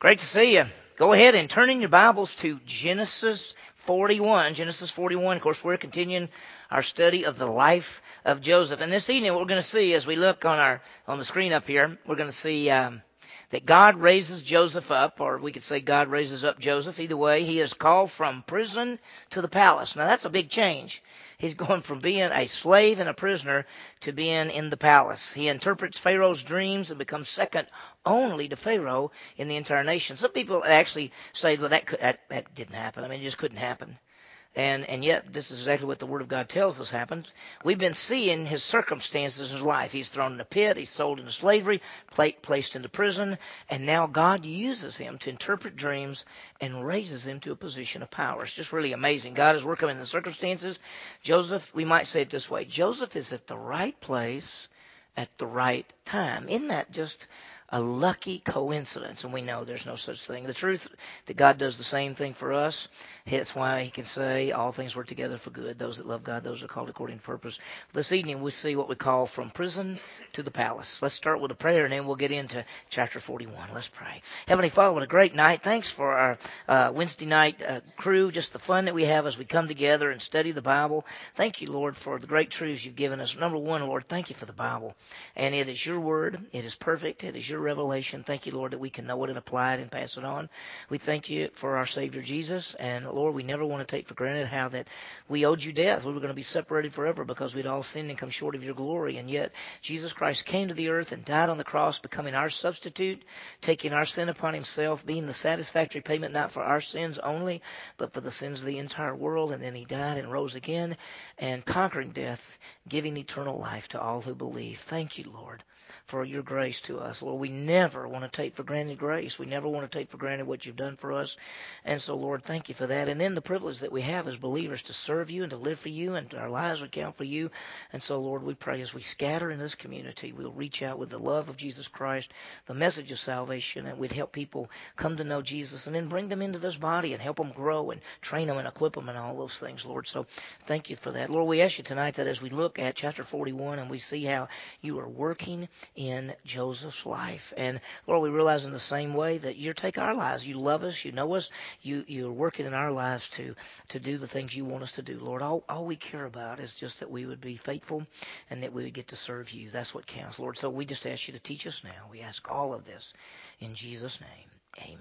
Great to see you. Go ahead and turn in your Bibles to Genesis 41. Genesis 41. Of course, we're continuing our study of the life of Joseph. And this evening, what we're going to see as we look on our on the screen up here, we're going to see um, that God raises Joseph up, or we could say God raises up Joseph. Either way, he is called from prison to the palace. Now, that's a big change. He's going from being a slave and a prisoner to being in the palace. He interprets Pharaoh's dreams and becomes second only to Pharaoh in the entire nation. Some people actually say, well, that, could, that, that didn't happen. I mean, it just couldn't happen. And, and yet, this is exactly what the Word of God tells us happened. We've been seeing his circumstances in his life. He's thrown in a pit, he's sold into slavery, placed into prison, and now God uses him to interpret dreams and raises him to a position of power. It's just really amazing. God is working in the circumstances. Joseph, we might say it this way Joseph is at the right place at the right time. Isn't that just a lucky coincidence, and we know there's no such thing. The truth that God does the same thing for us, that's why He can say all things work together for good. Those that love God, those are called according to purpose. This evening we see what we call from prison to the palace. Let's start with a prayer, and then we'll get into chapter 41. Let's pray. Heavenly Father, what a great night. Thanks for our uh, Wednesday night uh, crew, just the fun that we have as we come together and study the Bible. Thank you, Lord, for the great truths you've given us. Number one, Lord, thank you for the Bible. And it is your word. It is perfect. It is your your revelation. Thank you, Lord, that we can know it and apply it and pass it on. We thank you for our Savior Jesus. And Lord, we never want to take for granted how that we owed you death. We were going to be separated forever because we'd all sinned and come short of your glory. And yet, Jesus Christ came to the earth and died on the cross, becoming our substitute, taking our sin upon himself, being the satisfactory payment not for our sins only, but for the sins of the entire world. And then he died and rose again and conquering death, giving eternal life to all who believe. Thank you, Lord for your grace to us. Lord, we never want to take for granted grace. We never want to take for granted what you've done for us. And so, Lord, thank you for that. And then the privilege that we have as believers to serve you and to live for you and our lives would count for you. And so, Lord, we pray as we scatter in this community, we'll reach out with the love of Jesus Christ, the message of salvation, and we'd help people come to know Jesus and then bring them into this body and help them grow and train them and equip them and all those things, Lord. So thank you for that. Lord, we ask you tonight that as we look at chapter 41 and we see how you are working in Joseph's life. And Lord, we realize in the same way that you take our lives. You love us. You know us. You you're working in our lives to to do the things you want us to do. Lord, all all we care about is just that we would be faithful and that we would get to serve you. That's what counts, Lord. So we just ask you to teach us now. We ask all of this in Jesus' name. Amen.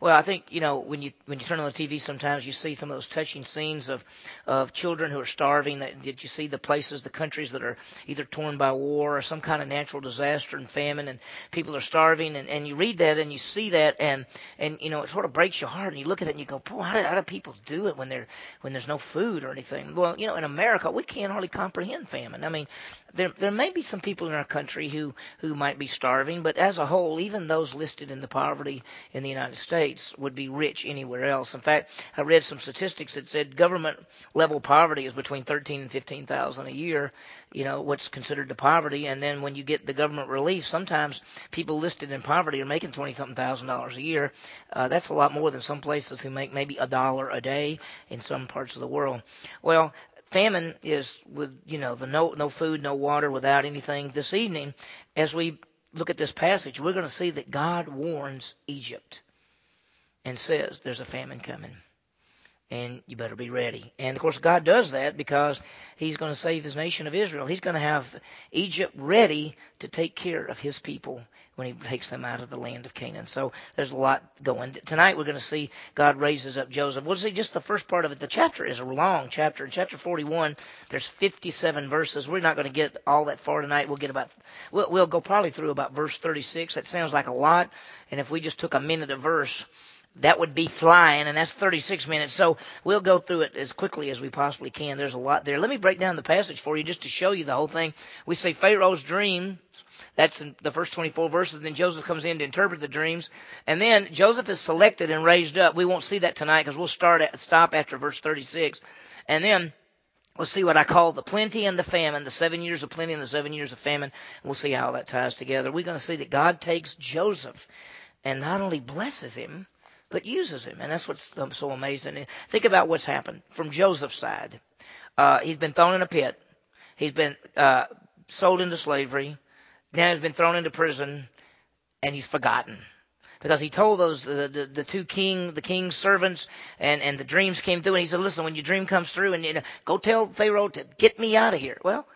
Well, I think you know when you when you turn on the TV, sometimes you see some of those touching scenes of of children who are starving. That did you see the places, the countries that are either torn by war or some kind of natural disaster and famine, and people are starving, and and you read that and you see that, and and you know it sort of breaks your heart, and you look at it and you go, boy, how do, how do people do it when they're when there's no food or anything? Well, you know, in America, we can't hardly comprehend famine. I mean, there there may be some people in our country who who might be starving, but as a whole, even those listed in the poverty in the United States would be rich anywhere else. In fact, I read some statistics that said government level poverty is between 13 and 15,000 a year, you know, what's considered the poverty. And then when you get the government relief, sometimes people listed in poverty are making 20 something thousand dollars a year. Uh, that's a lot more than some places who make maybe a dollar a day in some parts of the world. Well, famine is with you know the no no food no water without anything this evening as we look at this passage, we're going to see that God warns Egypt and says there's a famine coming. And you better be ready. And of course, God does that because He's going to save His nation of Israel. He's going to have Egypt ready to take care of His people when he takes them out of the land of Canaan. So there's a lot going. Tonight we're going to see God raises up Joseph. We'll see just the first part of it. The chapter is a long chapter. In chapter 41, there's 57 verses. We're not going to get all that far tonight. We'll get about, we'll, we'll go probably through about verse 36. That sounds like a lot. And if we just took a minute a verse, that would be flying, and that's 36 minutes. So we'll go through it as quickly as we possibly can. There's a lot there. Let me break down the passage for you just to show you the whole thing. We say Pharaoh's dreams. That's the first 24 verses. Then Joseph comes in to interpret the dreams. And then Joseph is selected and raised up. We won't see that tonight because we'll start at, stop after verse 36. And then We'll see what I call the plenty and the famine, the seven years of plenty and the seven years of famine. We'll see how that ties together. We're going to see that God takes Joseph and not only blesses him, but uses him. And that's what's so amazing. Think about what's happened from Joseph's side. Uh, he's been thrown in a pit. He's been uh, sold into slavery. Now he's been thrown into prison, and he's forgotten. because he told those the, the, the two king the king's servants and and the dreams came through and he said listen when your dream comes through and you know, go tell pharaoh to get me out of here well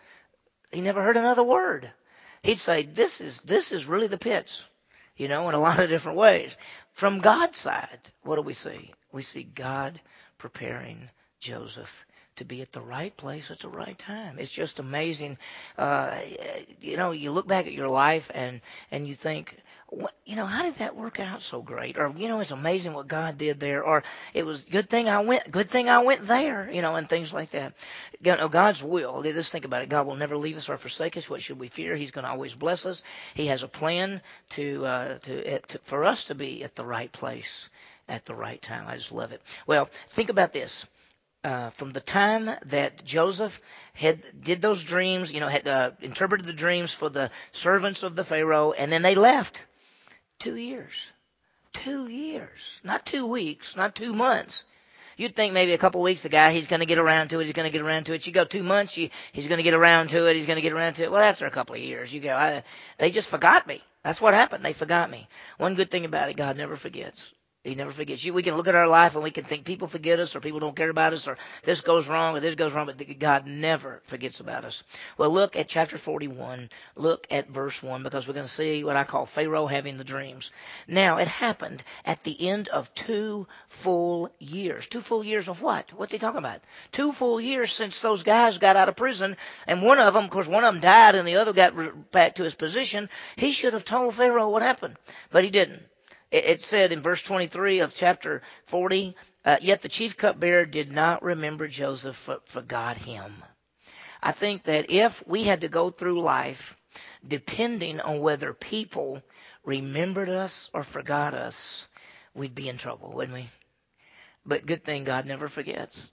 he never heard another word he'd say this is this is really the pits you know in a lot of different ways. From god's side what do we see? We see god preparing joseph to be at the right place at the right time. It's just amazing. Uh, you know, you look back at your life and and you think, what, you know, how did that work out so great? Or you know, it's amazing what God did there. Or it was good thing I went, good thing I went there. You know, and things like that. You know, God's will. Just think about it. God will never leave us or forsake us. What should we fear? He's going to always bless us. He has a plan to uh, to, to for us to be at the right place at the right time. I just love it. Well, think about this uh, from the time that Joseph had did those dreams, you know, had uh, interpreted the dreams for the servants of the Pharaoh, and then they left. Two years. Two years. Not two weeks, not two months. You'd think maybe a couple of weeks, the guy, he's going to get around to it, he's going to get around to it. You go two months, you, he's going to get around to it, he's going to get around to it. Well, after a couple of years, you go, I, they just forgot me. That's what happened. They forgot me. One good thing about it, God never forgets. He never forgets you. We can look at our life and we can think people forget us or people don't care about us or this goes wrong or this goes wrong, but God never forgets about us. Well, look at chapter 41. Look at verse 1 because we're going to see what I call Pharaoh having the dreams. Now, it happened at the end of two full years. Two full years of what? What's he talking about? Two full years since those guys got out of prison and one of them, of course, one of them died and the other got back to his position. He should have told Pharaoh what happened, but he didn't it said in verse 23 of chapter 40, uh, yet the chief cupbearer did not remember Joseph, but forgot him. I think that if we had to go through life depending on whether people remembered us or forgot us, we'd be in trouble, wouldn't we? But good thing God never forgets.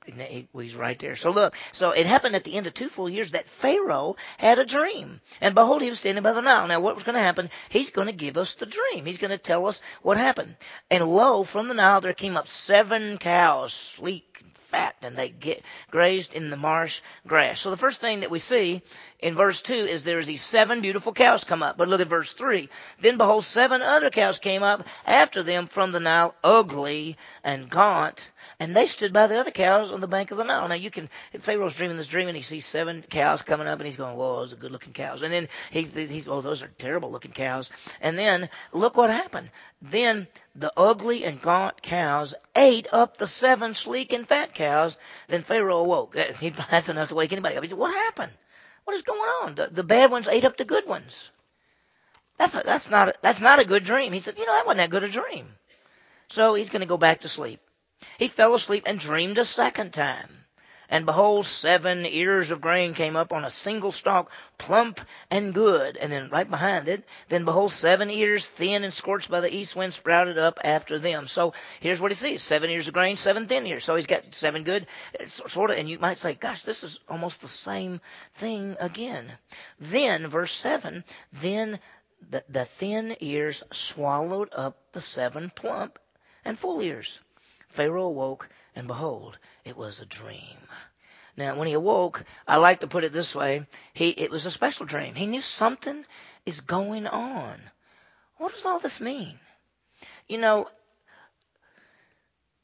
He's right there. So look, so it happened at the end of two full years that Pharaoh had a dream. And behold, he was standing by the Nile. Now what was going to happen? He's going to give us the dream. He's going to tell us what happened. And lo, from the Nile there came up seven cows, sleek and they get grazed in the marsh grass. So the first thing that we see in verse 2 is there's these seven beautiful cows come up. But look at verse 3. Then behold, seven other cows came up after them from the Nile, ugly and gaunt and they stood by the other cows on the bank of the Nile. Now you can, Pharaoh's dreaming this dream and he sees seven cows coming up and he's going, whoa, those are good looking cows. And then he's, he's, oh, those are terrible looking cows. And then look what happened. Then the ugly and gaunt cows ate up the seven sleek and fat cows. Then Pharaoh awoke. That's enough to wake anybody up. He said, what happened? What is going on? The, the bad ones ate up the good ones. That's a, that's not a, that's not a good dream. He said, you know, that wasn't that good a dream. So he's going to go back to sleep. He fell asleep and dreamed a second time. And behold, seven ears of grain came up on a single stalk, plump and good. And then right behind it, then behold, seven ears, thin and scorched by the east wind, sprouted up after them. So here's what he sees. Seven ears of grain, seven thin ears. So he's got seven good, sort of, and you might say, gosh, this is almost the same thing again. Then, verse seven, then the, the thin ears swallowed up the seven plump and full ears. Pharaoh awoke, and behold, it was a dream. Now, when he awoke, I like to put it this way: he it was a special dream. He knew something is going on. What does all this mean? You know,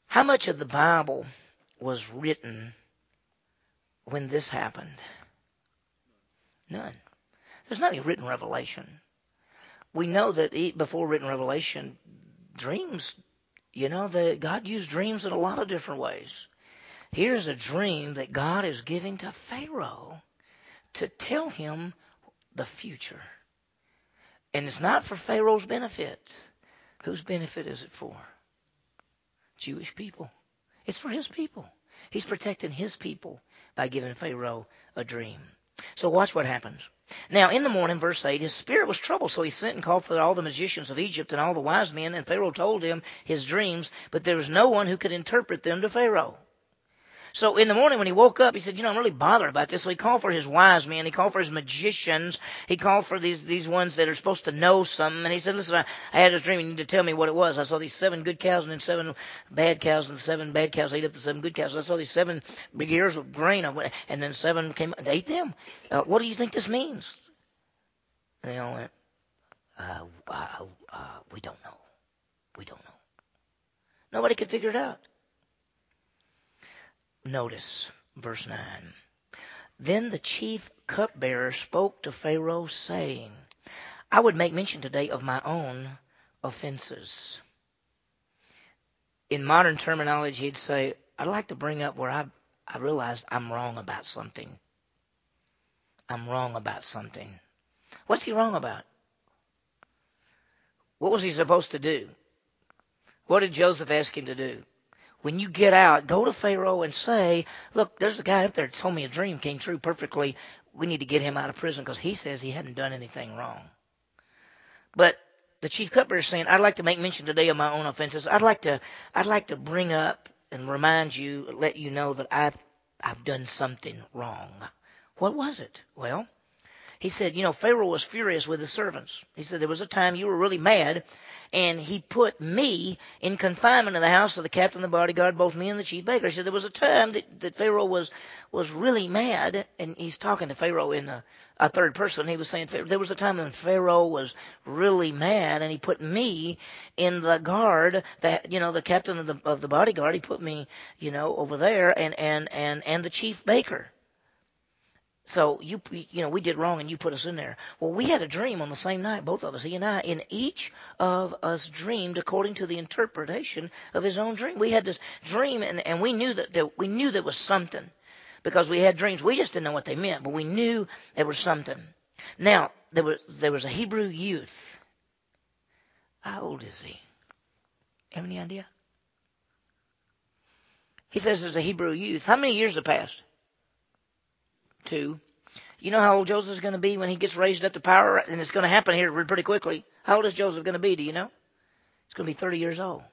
how much of the Bible was written when this happened? None. There's not any written revelation. We know that before written revelation, dreams you know, that God used dreams in a lot of different ways. Here's a dream that God is giving to Pharaoh to tell him the future. And it's not for Pharaoh's benefit. Whose benefit is it for? Jewish people. It's for his people. He's protecting his people by giving Pharaoh a dream. So watch what happens. Now, in the morning, verse 8, his spirit was troubled, so he sent and called for all the magicians of Egypt and all the wise men, and Pharaoh told him his dreams, but there was no one who could interpret them to Pharaoh. So in the morning when he woke up, he said, you know, I'm really bothered about this. So he called for his wise men. He called for his magicians. He called for these, these ones that are supposed to know something. And he said, listen, I, I had this dream. You need to tell me what it was. I saw these seven good cows and then seven bad cows and seven bad cows ate up the seven good cows. I saw these seven big ears of grain and then seven came and ate them. Uh, what do you think this means? And they all went, uh, uh, uh, we don't know. We don't know. Nobody could figure it out. Notice verse 9. Then the chief cupbearer spoke to Pharaoh, saying, I would make mention today of my own offenses. In modern terminology, he'd say, I'd like to bring up where I, I realized I'm wrong about something. I'm wrong about something. What's he wrong about? What was he supposed to do? What did Joseph ask him to do? When you get out, go to Pharaoh and say, look, there's a guy up there that told me a dream came true perfectly. We need to get him out of prison because he says he hadn't done anything wrong. But the chief cupbearer is saying, I'd like to make mention today of my own offenses. I'd like to, I'd like to bring up and remind you, let you know that I've, I've done something wrong. What was it? Well, he said, you know, Pharaoh was furious with his servants. He said, there was a time you were really mad and he put me in confinement in the house of the captain of the bodyguard, both me and the chief baker. He said there was a time that, that Pharaoh was was really mad, and he's talking to Pharaoh in a, a third person. He was saying there was a time when Pharaoh was really mad, and he put me in the guard, that you know, the captain of the of the bodyguard. He put me, you know, over there, and and and and the chief baker. So you you know we did wrong and you put us in there. Well, we had a dream on the same night, both of us, he and I, and each of us dreamed according to the interpretation of his own dream. We had this dream and, and we knew that, that we knew there was something because we had dreams. We just didn't know what they meant, but we knew there was something. Now there was there was a Hebrew youth. How old is he? Have any idea? He says there's a Hebrew youth. How many years have passed? Two. You know how old Joseph's going to be when he gets raised up to power? And it's going to happen here pretty quickly. How old is Joseph going to be? Do you know? He's going to be 30 years old.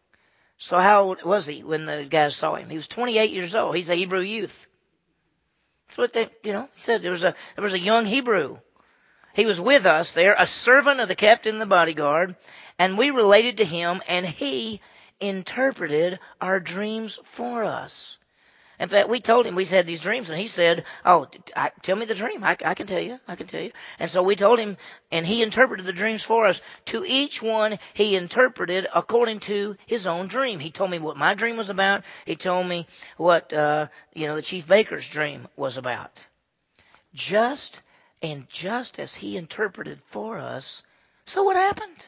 So how old was he when the guys saw him? He was 28 years old. He's a Hebrew youth. That's what they, you know, he said there was a, there was a young Hebrew. He was with us there, a servant of the captain of the bodyguard, and we related to him, and he interpreted our dreams for us. In fact, we told him we had these dreams, and he said, "Oh, I, tell me the dream. I, I can tell you. I can tell you." And so we told him, and he interpreted the dreams for us. To each one, he interpreted according to his own dream. He told me what my dream was about. He told me what uh, you know the chief baker's dream was about. Just and just as he interpreted for us, so what happened?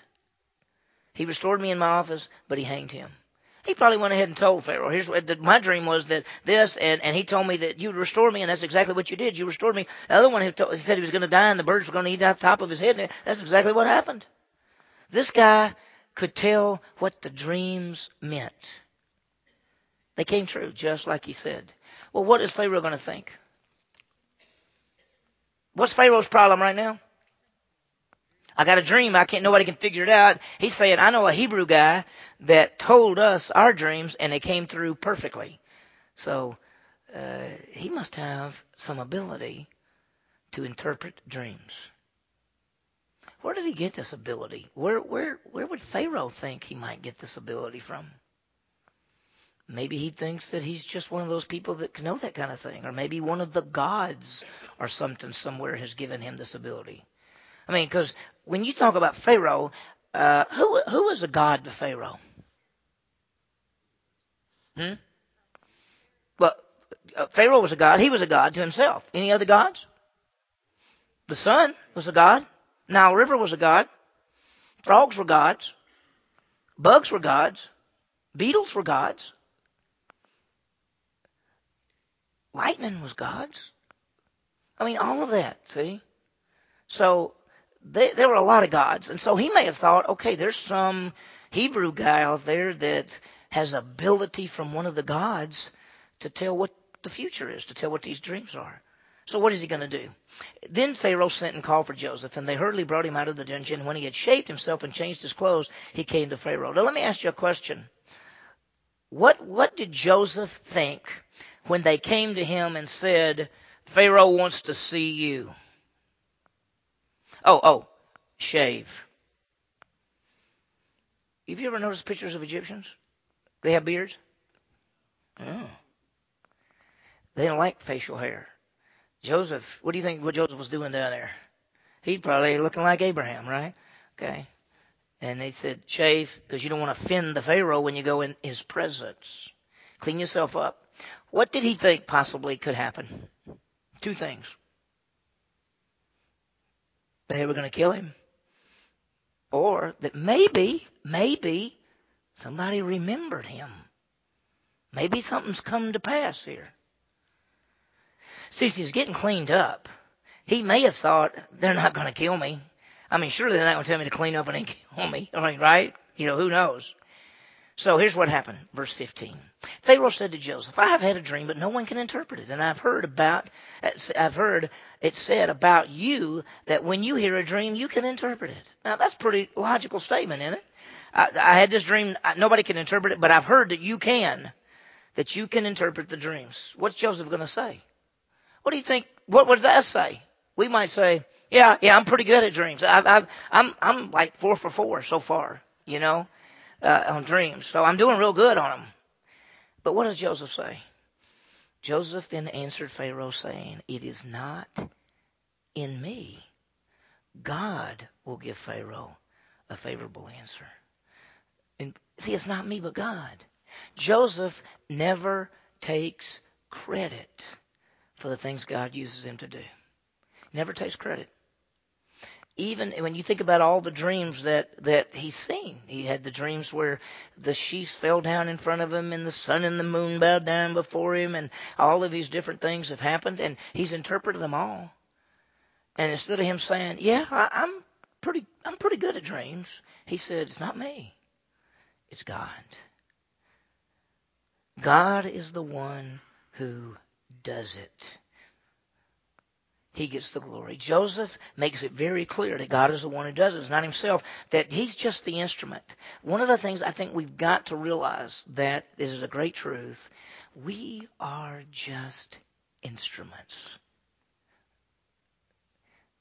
He restored me in my office, but he hanged him. He probably went ahead and told Pharaoh, here's what my dream was that this, and, and he told me that you'd restore me, and that's exactly what you did. You restored me. The other one who told, he said he was going to die and the birds were going to eat out the top of his head, and that's exactly what happened. This guy could tell what the dreams meant. They came true, just like he said. Well, what is Pharaoh going to think? What's Pharaoh's problem right now? I got a dream. I can't, nobody can figure it out. He's saying, I know a Hebrew guy that told us our dreams and they came through perfectly. So, uh, he must have some ability to interpret dreams. Where did he get this ability? Where, where, where would Pharaoh think he might get this ability from? Maybe he thinks that he's just one of those people that can know that kind of thing. Or maybe one of the gods or something somewhere has given him this ability. I mean, because when you talk about Pharaoh, uh, who who was a god to Pharaoh? Hmm? Well, uh, Pharaoh was a god. He was a god to himself. Any other gods? The sun was a god. Nile River was a god. Frogs were gods. Bugs were gods. Beetles were gods. Lightning was gods. I mean, all of that, see? So they, there were a lot of gods. And so he may have thought, okay, there's some Hebrew guy out there that has ability from one of the gods to tell what the future is, to tell what these dreams are. So what is he going to do? Then Pharaoh sent and called for Joseph, and they hurriedly brought him out of the dungeon. When he had shaved himself and changed his clothes, he came to Pharaoh. Now let me ask you a question. What, what did Joseph think when they came to him and said, Pharaoh wants to see you? Oh, oh, shave. Have you ever noticed pictures of Egyptians? They have beards? Oh. They don't like facial hair. Joseph, what do you think what Joseph was doing down there? He's probably looking like Abraham, right? Okay. And they said, shave, because you don't want to offend the Pharaoh when you go in his presence. Clean yourself up. What did he think possibly could happen? Two things. They were going to kill him. Or that maybe, maybe somebody remembered him. Maybe something's come to pass here. See, he's getting cleaned up. He may have thought, they're not going to kill me. I mean, surely they're not going to tell me to clean up and then kill me. I mean, right? You know, who knows? So here's what happened, verse 15. Pharaoh said to Joseph, I have had a dream, but no one can interpret it. And I've heard about, I've heard it said about you that when you hear a dream, you can interpret it. Now that's a pretty logical statement, isn't it? I, I had this dream, nobody can interpret it, but I've heard that you can, that you can interpret the dreams. What's Joseph going to say? What do you think? What would that say? We might say, yeah, yeah, I'm pretty good at dreams. I've, I've, I'm, I'm like four for four so far, you know uh, on dreams. So I'm doing real good on them. But what does Joseph say? Joseph then answered Pharaoh, saying, It is not in me. God will give Pharaoh a favorable answer. And see, it's not me, but God. Joseph never takes credit for the things God uses him to do. Never takes credit even when you think about all the dreams that that he's seen he had the dreams where the sheaves fell down in front of him and the sun and the moon bowed down before him and all of these different things have happened and he's interpreted them all. And instead of him saying yeah I, i'm pretty i'm pretty good at dreams he said it's not me. It's god. God is the one who does it he gets the glory. Joseph makes it very clear that God is the one who does it. It's not himself, that he's just the instrument. One of the things I think we've got to realize that is a great truth. We are just instruments.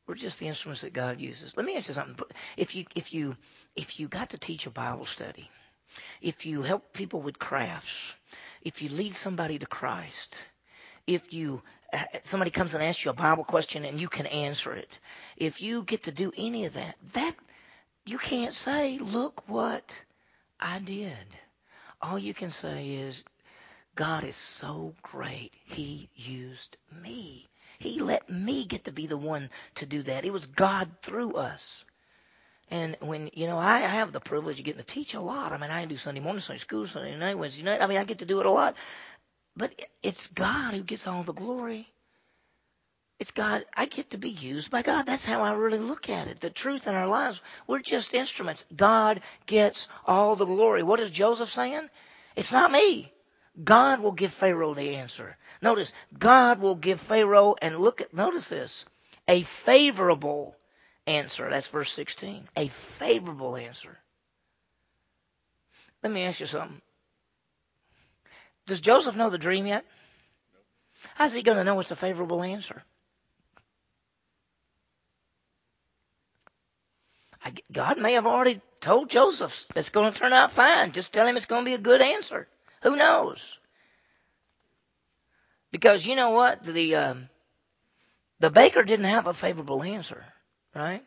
We're just the instruments that God uses. Let me ask you something. If you if you if you got to teach a Bible study, if you help people with crafts, if you lead somebody to Christ, if you somebody comes and asks you a Bible question and you can answer it, if you get to do any of that, that you can't say, "Look what I did." All you can say is, "God is so great. He used me. He let me get to be the one to do that. It was God through us." And when you know, I, I have the privilege of getting to teach a lot. I mean, I do Sunday morning, Sunday school, Sunday night, Wednesday night. I mean, I get to do it a lot. But it's God who gets all the glory. It's God. I get to be used by God. That's how I really look at it. The truth in our lives, we're just instruments. God gets all the glory. What is Joseph saying? It's not me. God will give Pharaoh the answer. Notice, God will give Pharaoh, and look at, notice this, a favorable answer. That's verse 16. A favorable answer. Let me ask you something. Does Joseph know the dream yet? How's he going to know it's a favorable answer? I, God may have already told Joseph it's going to turn out fine. Just tell him it's going to be a good answer. Who knows? Because you know what? The um, the baker didn't have a favorable answer, right?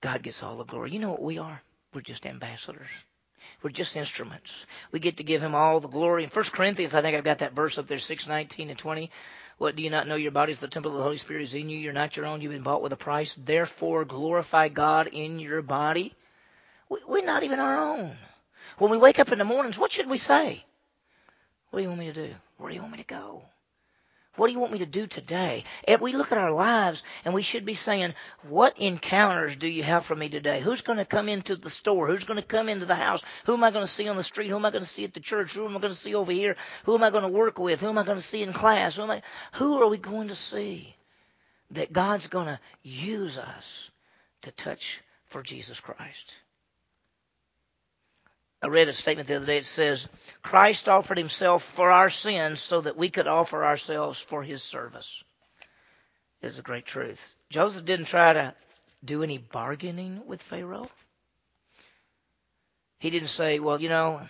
God gets all the glory. You know what we are? We're just ambassadors. We're just instruments. We get to give him all the glory. In 1 Corinthians, I think I've got that verse up there, 6, 19 and 20. What, do you not know your body is the temple of the Holy Spirit is in you? You're not your own. You've been bought with a price. Therefore, glorify God in your body. We're not even our own. When we wake up in the mornings, what should we say? What do you want me to do? Where do you want me to go? What do you want me to do today? And we look at our lives and we should be saying, what encounters do you have for me today? Who's going to come into the store? Who's going to come into the house? Who am I going to see on the street? Who am I going to see at the church? Who am I going to see over here? Who am I going to work with? Who am I going to see in class? Who, am I, who are we going to see that God's going to use us to touch for Jesus Christ? I read a statement the other day. It says, Christ offered himself for our sins so that we could offer ourselves for his service. It's a great truth. Joseph didn't try to do any bargaining with Pharaoh. He didn't say, well, you know,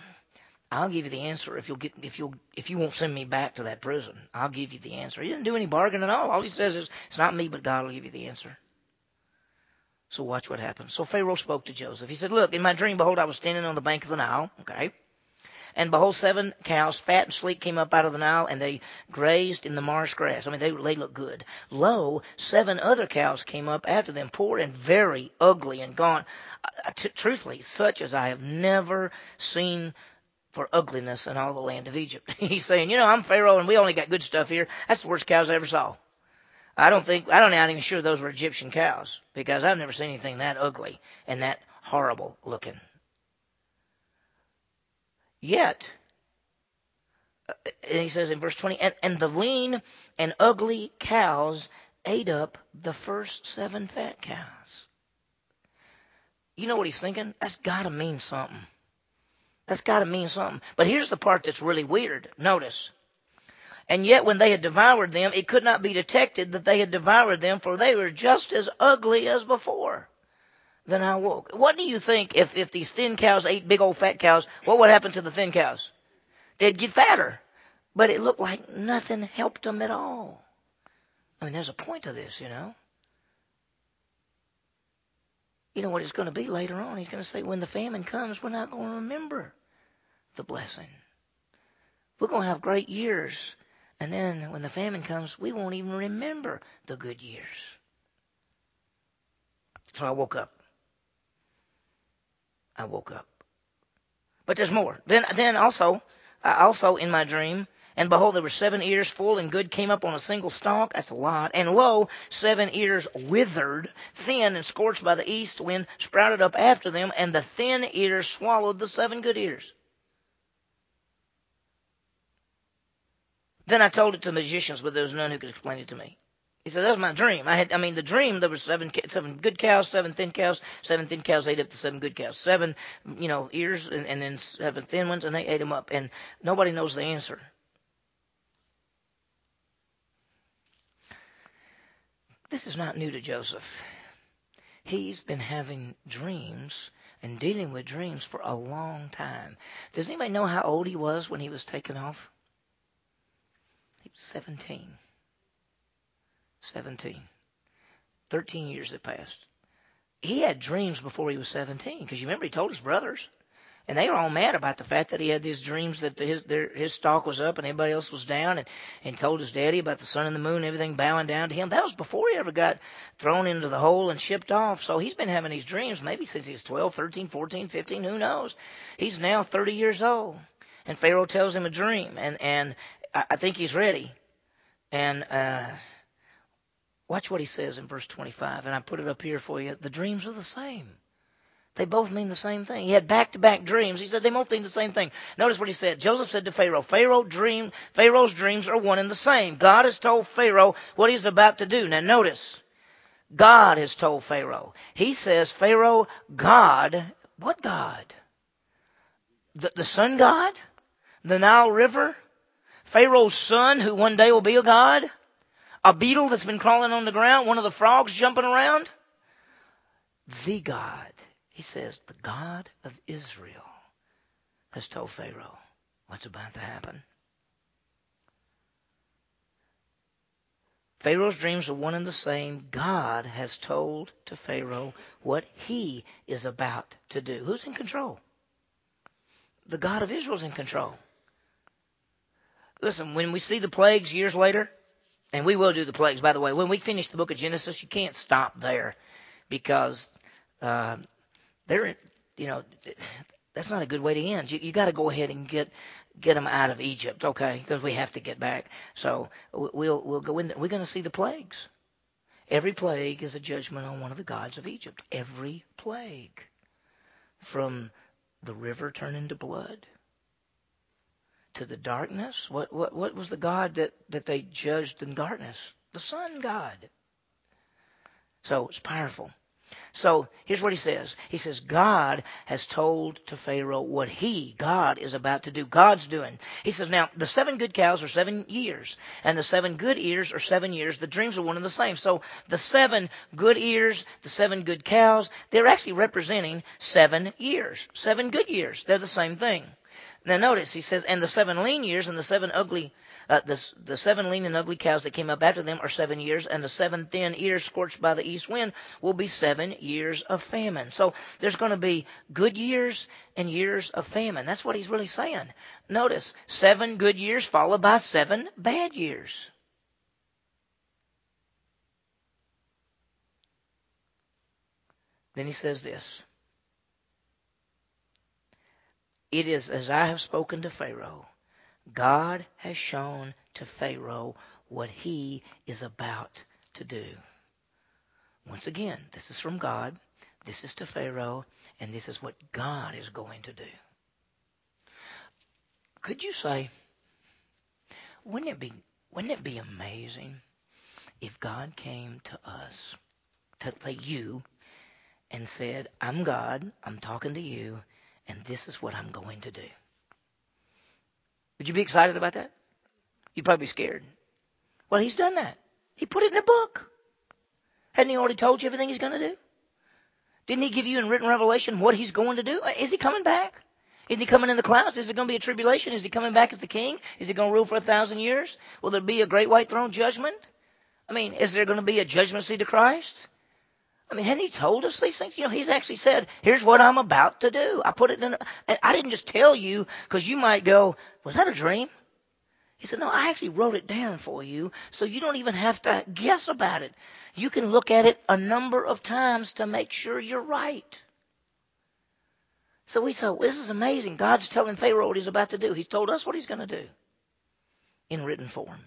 I'll give you the answer if you'll get if you'll if you won't send me back to that prison. I'll give you the answer. He didn't do any bargaining at all. All he says is, it's not me, but God will give you the answer. So watch what happens. So Pharaoh spoke to Joseph. He said, Look, in my dream, behold, I was standing on the bank of the Nile. Okay. And behold, seven cows, fat and sleek, came up out of the Nile, and they grazed in the marsh grass. I mean, they, they look good. Lo, seven other cows came up after them, poor and very ugly and gaunt. Uh, t- truthfully, such as I have never seen for ugliness in all the land of Egypt. He's saying, you know, I'm Pharaoh, and we only got good stuff here. That's the worst cows I ever saw. I don't think, I don't, I'm not even sure those were Egyptian cows, because I've never seen anything that ugly and that horrible looking. Yet, uh, and he says in verse 20, and, and the lean and ugly cows ate up the first seven fat cows. You know what he's thinking? That's got to mean something. That's got to mean something. But here's the part that's really weird. Notice. And yet when they had devoured them, it could not be detected that they had devoured them, for they were just as ugly as before. Then I woke. What do you think if, if these thin cows ate big old fat cows, what would happen to the thin cows? They'd get fatter. But it looked like nothing helped them at all. I mean, there's a point to this, you know. You know what it's going to be later on? He's going to say, when the famine comes, we're not going to remember the blessing. We're going to have great years. And then when the famine comes, we won't even remember the good years. So I woke up. I woke up. But there's more. Then, then also, also in my dream, and behold, there were seven ears full and good came up on a single stalk. That's a lot. And lo, seven ears withered, thin and scorched by the east wind, sprouted up after them, and the thin ears swallowed the seven good ears. Then I told it to magicians, but there was none who could explain it to me. He said, that was my dream. I had, I mean, the dream, there were seven, seven good cows, seven thin cows, seven thin cows ate up the seven good cows. Seven, you know, ears and, and then seven thin ones and they ate them up. And nobody knows the answer. This is not new to Joseph. He's been having dreams and dealing with dreams for a long time. Does anybody know how old he was when he was taken off? He was 17. 17. 13 years had passed. He had dreams before he was 17 because you remember he told his brothers. And they were all mad about the fact that he had these dreams that his their, his stock was up and everybody else was down, and and told his daddy about the sun and the moon, and everything bowing down to him. That was before he ever got thrown into the hole and shipped off. So he's been having these dreams maybe since he was 12, 13, 14, 15, who knows? He's now 30 years old, and Pharaoh tells him a dream, and and I, I think he's ready, and. uh Watch what he says in verse 25, and I put it up here for you. The dreams are the same. They both mean the same thing. He had back-to-back dreams. He said they both mean the same thing. Notice what he said. Joseph said to Pharaoh, Pharaoh dream, Pharaoh's dreams are one and the same. God has told Pharaoh what he's about to do. Now notice, God has told Pharaoh. He says, Pharaoh, God, what God? The, the sun God? The Nile River? Pharaoh's son who one day will be a God? A beetle that's been crawling on the ground? One of the frogs jumping around? The God. He says, the God of Israel has told Pharaoh what's about to happen. Pharaoh's dreams are one and the same. God has told to Pharaoh what he is about to do. Who's in control? The God of Israel's in control. Listen, when we see the plagues years later, and we will do the plagues, by the way. When we finish the book of Genesis, you can't stop there because uh, they're, you know, that's not a good way to end. You, you got to go ahead and get get them out of Egypt, okay? Because we have to get back. So we'll we'll go in. There. We're going to see the plagues. Every plague is a judgment on one of the gods of Egypt. Every plague, from the river turning to blood to the darkness? What, what, what was the God that, that they judged in darkness? The sun God. So it's powerful. So here's what he says. He says, God has told to Pharaoh what he, God, is about to do. God's doing. He says, now, the seven good cows are seven years, and the seven good ears are seven years. The dreams are one and the same. So the seven good ears, the seven good cows, they're actually representing seven years. Seven good years. They're the same thing. Now notice, he says, and the seven lean years and the seven ugly, uh, the, the seven lean and ugly cows that came up after them are seven years, and the seven thin ears scorched by the east wind will be seven years of famine. So there's going to be good years and years of famine. That's what he's really saying. Notice, seven good years followed by seven bad years. Then he says this. It is as I have spoken to Pharaoh. God has shown to Pharaoh what he is about to do. Once again, this is from God, this is to Pharaoh, and this is what God is going to do. Could you say, wouldn't it be, wouldn't it be amazing if God came to us, to you, and said, I'm God, I'm talking to you, and this is what I'm going to do. Would you be excited about that? You'd probably be scared. Well, he's done that. He put it in a book. Hadn't he already told you everything he's going to do? Didn't he give you in written revelation what he's going to do? Uh, is he coming back? Is he coming in the clouds? Is it going to be a tribulation? Is he coming back as the king? Is he going to rule for a thousand years? Will there be a great white throne judgment? I mean, is there going to be a judgment seat of Christ? I mean, hadn't he told us these things? You know, he's actually said, here's what I'm about to do. I put it in, a, I didn't just tell you because you might go, was that a dream? He said, no, I actually wrote it down for you so you don't even have to guess about it. You can look at it a number of times to make sure you're right. So we thought, well, this is amazing. God's telling Pharaoh what he's about to do. He's told us what he's going to do in written form.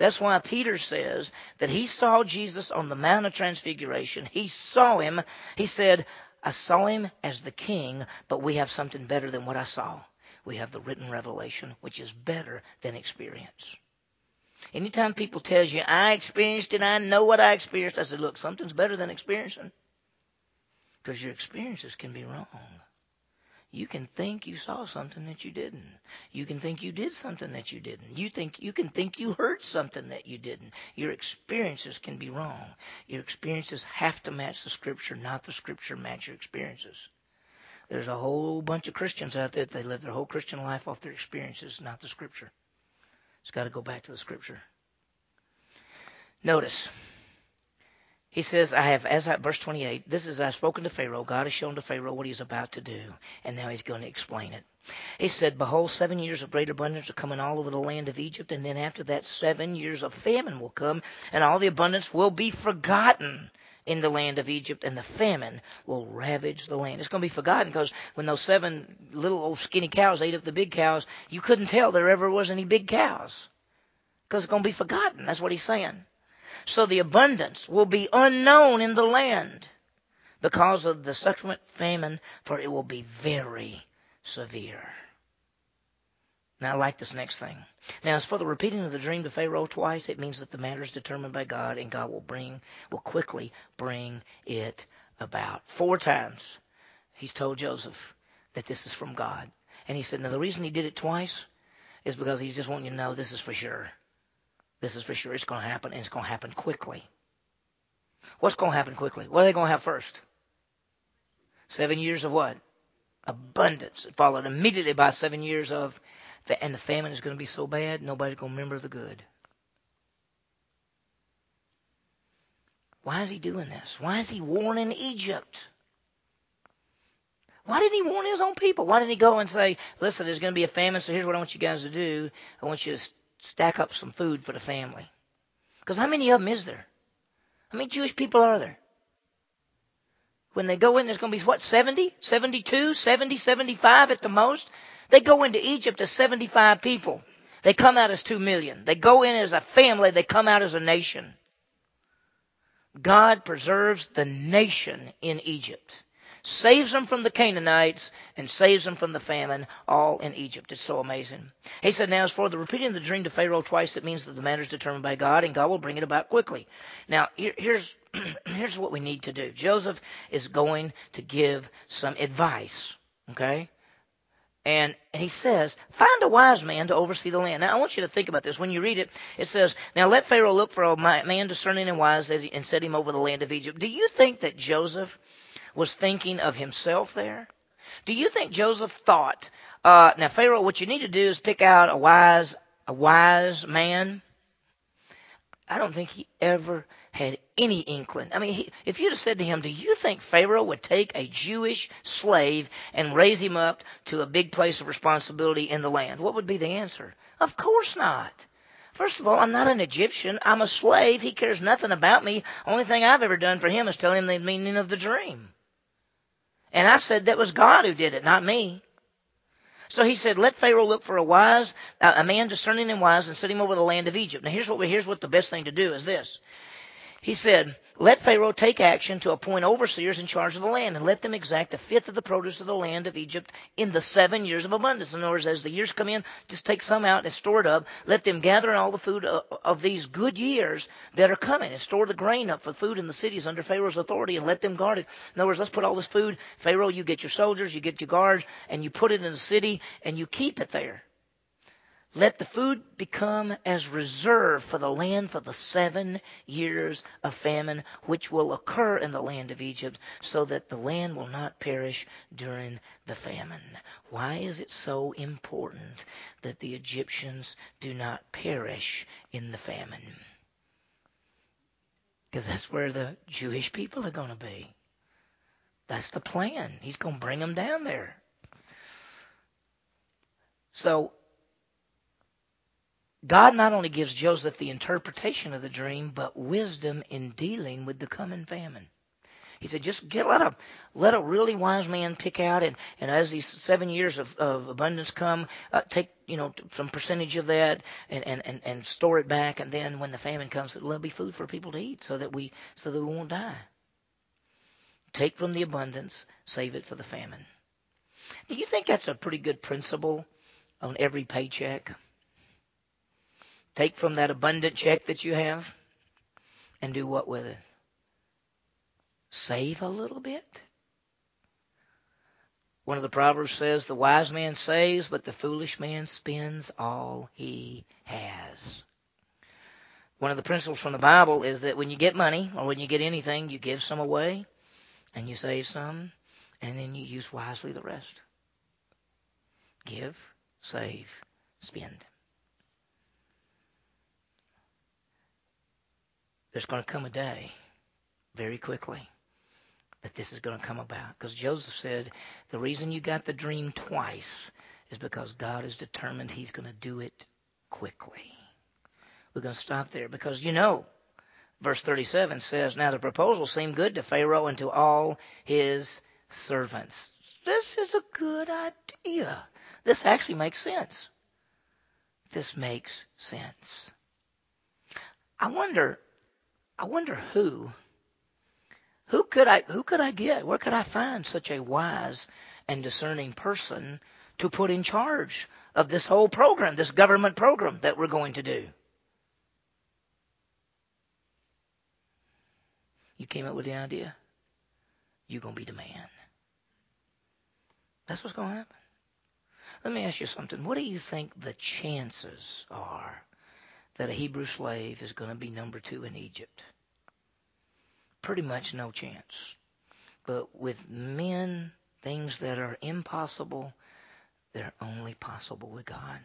That's why Peter says that he saw Jesus on the Mount of Transfiguration. He saw him. He said, I saw him as the king, but we have something better than what I saw. We have the written revelation, which is better than experience. Anytime people tells you, I experienced it, I know what I experienced, I said, look, something's better than experiencing. Because your experiences can be wrong. You can think you saw something that you didn't. You can think you did something that you didn't. You think you can think you heard something that you didn't. Your experiences can be wrong. Your experiences have to match the scripture, not the scripture match your experiences. There's a whole bunch of Christians out there that they live their whole Christian life off their experiences, not the scripture. It's got to go back to the scripture. Notice he says, I have, as I, verse 28, this is, I've spoken to Pharaoh. God has shown to Pharaoh what he's about to do, and now he's going to explain it. He said, Behold, seven years of great abundance are coming all over the land of Egypt, and then after that, seven years of famine will come, and all the abundance will be forgotten in the land of Egypt, and the famine will ravage the land. It's going to be forgotten because when those seven little old skinny cows ate up the big cows, you couldn't tell there ever was any big cows because it's going to be forgotten. That's what he's saying. So the abundance will be unknown in the land because of the subsequent famine, for it will be very severe. Now, I like this next thing. Now, as for the repeating of the dream to Pharaoh twice, it means that the matter is determined by God, and God will bring, will quickly bring it about. Four times, he's told Joseph that this is from God, and he said, now the reason he did it twice is because he's just wanting you to know this is for sure. This is for sure. It's going to happen, and it's going to happen quickly. What's going to happen quickly? What are they going to have first? Seven years of what? Abundance. Followed immediately by seven years of, and the famine is going to be so bad, nobody's going to remember the good. Why is he doing this? Why is he warning Egypt? Why didn't he warn his own people? Why didn't he go and say, listen, there's going to be a famine, so here's what I want you guys to do. I want you to stack up some food for the family. Because how many of them is there? How many Jewish people are there? When they go in, there's going to be what, 70, 72, 70, 75 at the most? They go into Egypt as 75 people. They come out as 2 million. They go in as a family. They come out as a nation. God preserves the nation in Egypt saves them from the Canaanites, and saves them from the famine, all in Egypt. It's so amazing. He said, Now, as for the repeating of the dream to Pharaoh twice, it means that the matter is determined by God, and God will bring it about quickly. Now, here, here's, here's what we need to do Joseph is going to give some advice, okay? And, and he says, find a wise man to oversee the land. Now, I want you to think about this. When you read it, it says, Now let Pharaoh look for a man discerning and wise and set him over the land of Egypt. Do you think that Joseph was thinking of himself there? Do you think Joseph thought, uh, now Pharaoh, what you need to do is pick out a wise, a wise man? I don't think he ever had any inkling. I mean, he, if you'd have said to him, do you think Pharaoh would take a Jewish slave and raise him up to a big place of responsibility in the land? What would be the answer? Of course not. First of all, I'm not an Egyptian. I'm a slave. He cares nothing about me. Only thing I've ever done for him is tell him the meaning of the dream. And I said that was God who did it, not me. So he said, let Pharaoh look for a wise, a man discerning and wise and set him over the land of Egypt. Now here's what, we, here's what the best thing to do is this. He said, Let Pharaoh take action to appoint overseers in charge of the land, and let them exact a fifth of the produce of the land of Egypt in the seven years of abundance. In other words, as the years come in, just take some out and store it up. Let them gather in all the food of these good years that are coming, and store the grain up for food in the cities under Pharaoh's authority, and let them guard it. In other words, let's put all this food, Pharaoh, you get your soldiers, you get your guards, and you put it in the city, and you keep it there. Let the food become as reserve for the land for the seven years of famine which will occur in the land of Egypt, so that the land will not perish during the famine. Why is it so important that the Egyptians do not perish in the famine? Because that's where the Jewish people are going to be. That's the plan. He's going to bring them down there. So God not only gives Joseph the interpretation of the dream, but wisdom in dealing with the coming famine. He said, just get, let a, let a really wise man pick out and, and as these seven years of, of abundance come, uh, take, you know, some percentage of that and, and, and, and store it back. And then when the famine comes, there'll be food for people to eat so that we, so that we won't die. Take from the abundance, save it for the famine. Do you think that's a pretty good principle on every paycheck? Take from that abundant check that you have and do what with it? Save a little bit? One of the Proverbs says, The wise man saves, but the foolish man spends all he has. One of the principles from the Bible is that when you get money or when you get anything, you give some away and you save some and then you use wisely the rest. Give, save, spend. There's going to come a day very quickly that this is going to come about. Because Joseph said, the reason you got the dream twice is because God is determined he's going to do it quickly. We're going to stop there because you know, verse 37 says, Now the proposal seemed good to Pharaoh and to all his servants. This is a good idea. This actually makes sense. This makes sense. I wonder I wonder who who could I who could I get? Where could I find such a wise and discerning person to put in charge of this whole program, this government program that we're going to do? You came up with the idea. You're going to be the man. That's what's going to happen. Let me ask you something. What do you think the chances are that a Hebrew slave is going to be number two in Egypt? Pretty much no chance. But with men, things that are impossible, they're only possible with God.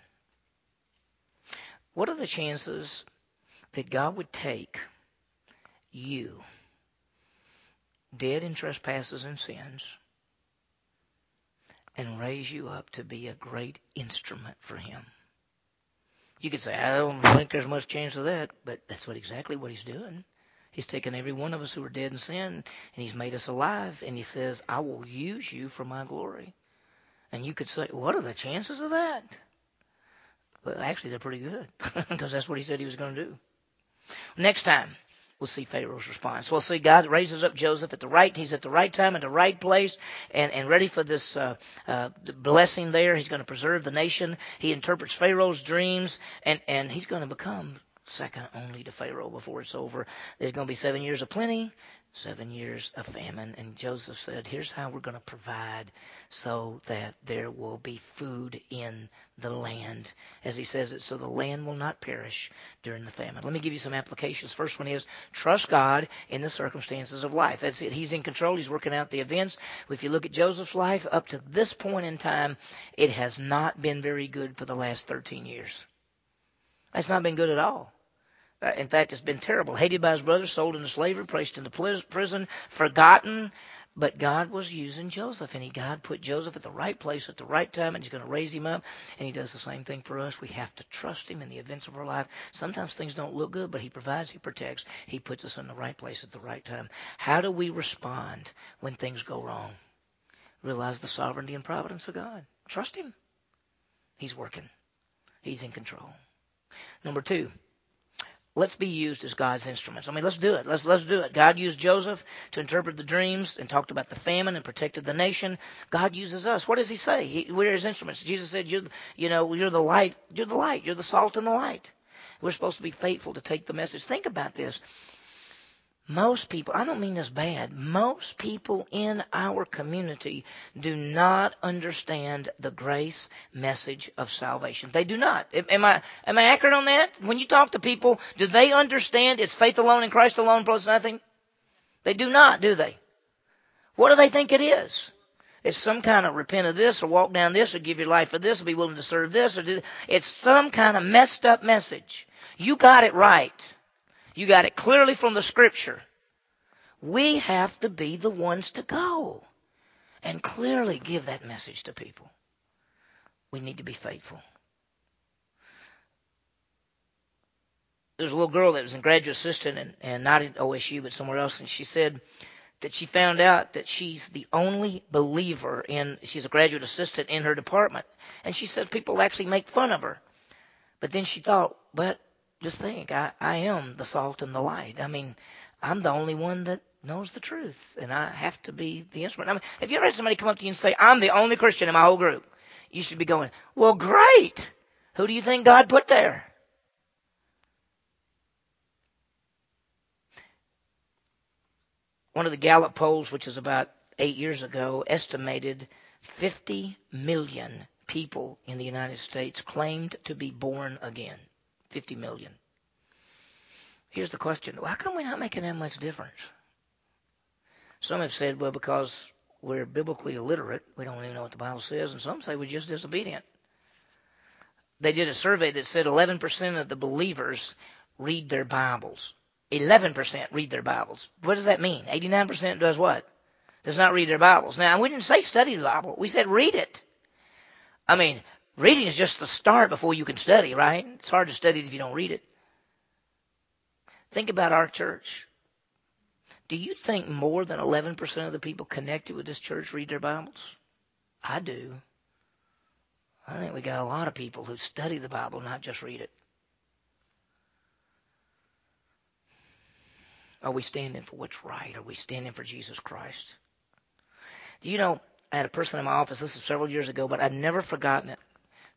What are the chances that God would take you, dead in trespasses and sins, and raise you up to be a great instrument for Him? You could say, I don't think there's much chance of that, but that's what exactly what he's doing. He's taken every one of us who are dead in sin and he's made us alive and he says, I will use you for my glory. And you could say, what are the chances of that? Well, actually, they're pretty good because that's what he said he was going to do. Next time, we'll see Pharaoh's response. We'll see God raises up Joseph at the right, he's at the right time, at the right place, and, and ready for this uh, uh, blessing there. He's going to preserve the nation. He interprets Pharaoh's dreams, and, and he's going to become second only to Pharaoh before it's over. There's going to be seven years of plenty, seven years of famine. And Joseph said, Here's how we're going to provide so that there will be food in the land. As he says it, so the land will not perish during the famine. Let me give you some applications. First one is trust God in the circumstances of life. That's it. He's in control. He's working out the events. If you look at Joseph's life up to this point in time, it has not been very good for the last 13 years. It's not been good at all. Uh, in fact, it's been terrible. Hated by his brothers, sold into slavery, placed into prison, forgotten. But God was using Joseph, and he God put Joseph at the right place at the right time, and He's going to raise him up. And He does the same thing for us. We have to trust Him in the events of our life. Sometimes things don't look good, but He provides, He protects, He puts us in the right place at the right time. How do we respond when things go wrong? Realize the sovereignty and providence of God. Trust Him. He's working. He's in control. Number two, let's be used as God's instruments. I mean, let's do it. Let's let's do it. God used Joseph to interpret the dreams and talked about the famine and protected the nation. God uses us. What does He say? He, we're His instruments. Jesus said, "You, you know, you're the light. You're the light. You're the salt and the light." We're supposed to be faithful to take the message. Think about this. Most people, I don't mean this bad, most people in our community do not understand the grace message of salvation. They do not. Am I, am I accurate on that? When you talk to people, do they understand it's faith alone and Christ alone plus nothing? They do not, do they? What do they think it is? It's some kind of repent of this or walk down this or give your life for this or be willing to serve this or do, it's some kind of messed up message. You got it right. You got it clearly from the scripture. We have to be the ones to go and clearly give that message to people. We need to be faithful. There's a little girl that was in graduate assistant and, and not at OSU but somewhere else, and she said that she found out that she's the only believer in she's a graduate assistant in her department. And she said people actually make fun of her. But then she thought, but just think, I, I am the salt and the light. I mean, I'm the only one that knows the truth, and I have to be the instrument. I mean, have you ever had somebody come up to you and say, I'm the only Christian in my whole group? You should be going, well, great. Who do you think God put there? One of the Gallup polls, which is about eight years ago, estimated 50 million people in the United States claimed to be born again. 50 million. Here's the question why come we're not making that much difference? Some have said, well, because we're biblically illiterate, we don't even know what the Bible says, and some say we're just disobedient. They did a survey that said 11% of the believers read their Bibles. 11% read their Bibles. What does that mean? 89% does what? Does not read their Bibles. Now, we didn't say study the Bible. We said read it. I mean, Reading is just the start before you can study, right? It's hard to study if you don't read it. Think about our church. Do you think more than 11% of the people connected with this church read their Bibles? I do. I think we got a lot of people who study the Bible, not just read it. Are we standing for what's right? Are we standing for Jesus Christ? Do you know, I had a person in my office, this is several years ago, but I've never forgotten it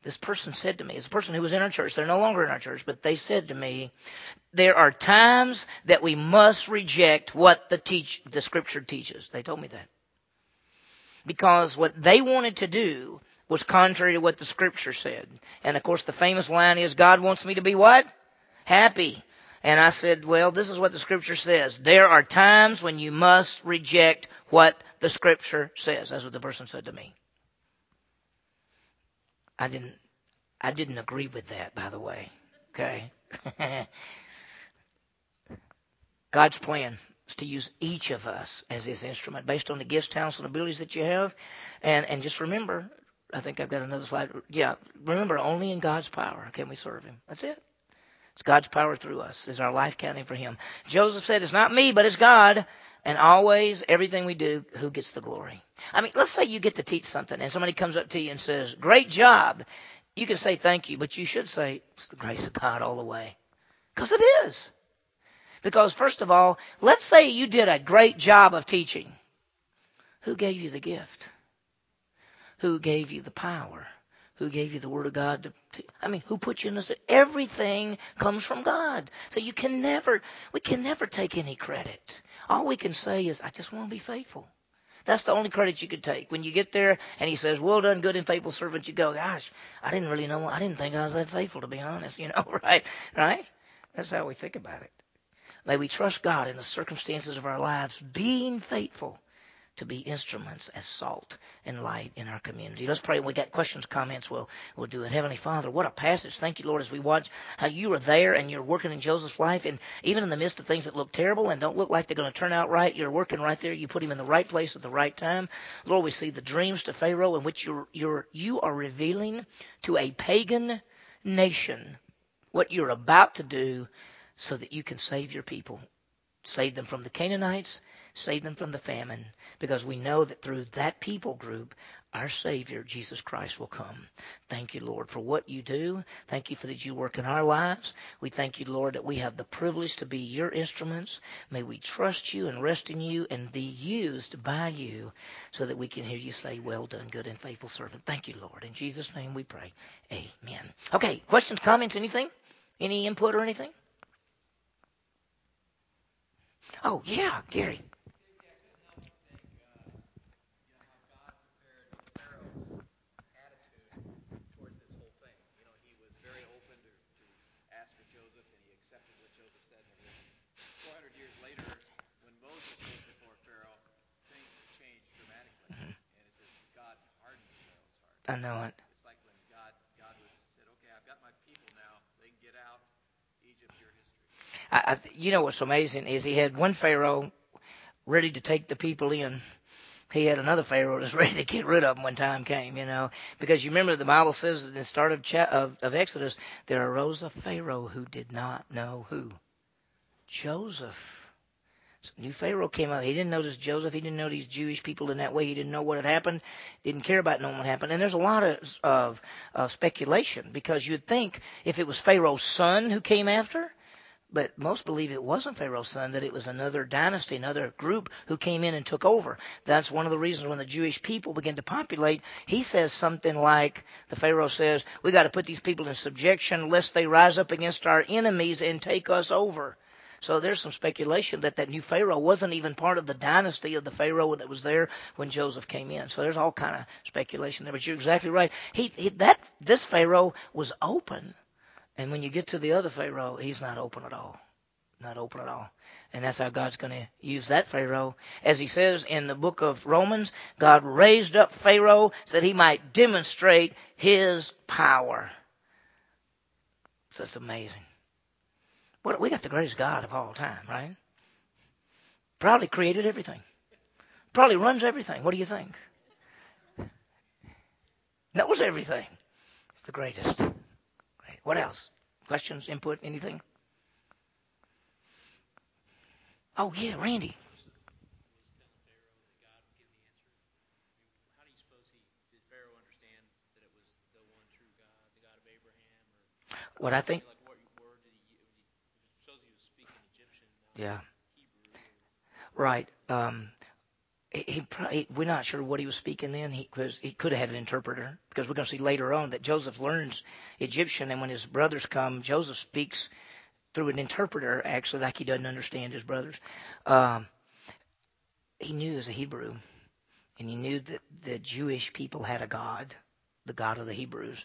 this person said to me, it's a person who was in our church, they're no longer in our church, but they said to me, there are times that we must reject what the teach, the scripture teaches. They told me that. Because what they wanted to do was contrary to what the scripture said. And of course the famous line is, God wants me to be what? Happy. And I said, well, this is what the scripture says. There are times when you must reject what the scripture says. That's what the person said to me. I didn't I didn't agree with that, by the way. Okay? God's plan is to use each of us as his instrument based on the gifts, talents, and abilities that you have. And and just remember, I think I've got another slide. Yeah, remember only in God's power can we serve him. That's it. It's God's power through us. Is our life counting for him? Joseph said, It's not me, but it's God. And always, everything we do, who gets the glory? I mean, let's say you get to teach something and somebody comes up to you and says, great job. You can say thank you, but you should say, it's the grace of God all the way. Because it is. Because first of all, let's say you did a great job of teaching. Who gave you the gift? Who gave you the power? Who gave you the word of God? To, to, I mean, who put you in this? Everything comes from God. So you can never, we can never take any credit. All we can say is, I just want to be faithful. That's the only credit you could take. When you get there and he says, Well done, good and faithful servant, you go, Gosh, I didn't really know, I didn't think I was that faithful, to be honest, you know, right? Right? That's how we think about it. May we trust God in the circumstances of our lives, being faithful to be instruments as salt and light in our community. Let's pray. We got questions, comments. We'll we'll do it. Heavenly Father, what a passage! Thank you, Lord, as we watch how you are there and you're working in Joseph's life, and even in the midst of things that look terrible and don't look like they're going to turn out right, you're working right there. You put him in the right place at the right time. Lord, we see the dreams to Pharaoh in which you're you're you are revealing to a pagan nation what you're about to do so that you can save your people. Save them from the Canaanites, save them from the famine, because we know that through that people group, our Savior, Jesus Christ, will come. Thank you, Lord, for what you do. Thank you for that you work in our lives. We thank you, Lord, that we have the privilege to be your instruments. May we trust you and rest in you and be used by you so that we can hear you say, Well done, good and faithful servant. Thank you, Lord. In Jesus' name we pray. Amen. Okay, questions, comments, anything? Any input or anything? Oh, yeah, Gary. I know it. It's like when God God was said, "Okay, I've got my people now. They can get out. Egypt's your history." I, I, you know what's amazing is he had one Pharaoh ready to take the people in. He had another Pharaoh that's ready to get rid of them when time came, you know. Because you remember the Bible says in the start of, cha- of, of Exodus, there arose a Pharaoh who did not know who? Joseph. So new Pharaoh came up. He didn't notice Joseph. He didn't know these Jewish people in that way. He didn't know what had happened. Didn't care about knowing what happened. And there's a lot of, of, of speculation because you'd think if it was Pharaoh's son who came after, but most believe it wasn't Pharaoh's son, that it was another dynasty, another group who came in and took over. That's one of the reasons when the Jewish people begin to populate, he says something like, the Pharaoh says, we got to put these people in subjection lest they rise up against our enemies and take us over. So there's some speculation that that new Pharaoh wasn't even part of the dynasty of the Pharaoh that was there when Joseph came in. So there's all kind of speculation there. But you're exactly right. He, he that this Pharaoh was open, and when you get to the other Pharaoh, he's not open at all. Not open at all. And that's how God's going to use that Pharaoh. As he says in the book of Romans, God raised up Pharaoh so that he might demonstrate his power. So it's amazing. What, we got the greatest God of all time, right? Probably created everything. Probably runs everything. What do you think? Knows everything. The greatest. What else? Questions, input, anything? Oh, yeah, Randy. What I think. Yeah. Right. Um, he, he probably, we're not sure what he was speaking then. He, cause he could have had an interpreter because we're going to see later on that Joseph learns Egyptian, and when his brothers come, Joseph speaks through an interpreter, actually, like he doesn't understand his brothers. Um, he knew as a Hebrew, and he knew that the Jewish people had a God, the God of the Hebrews.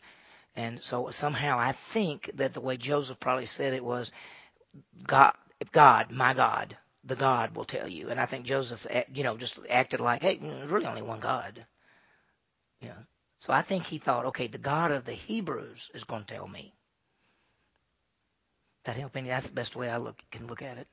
And so somehow I think that the way Joseph probably said it was, God, God, my God, the God will tell you. And I think Joseph, eh, you know, just acted like, hey, there's really only one God. You know, so I think he thought, okay, the God of the Hebrews is going to tell me. That help any? That's the best way I look can look at it.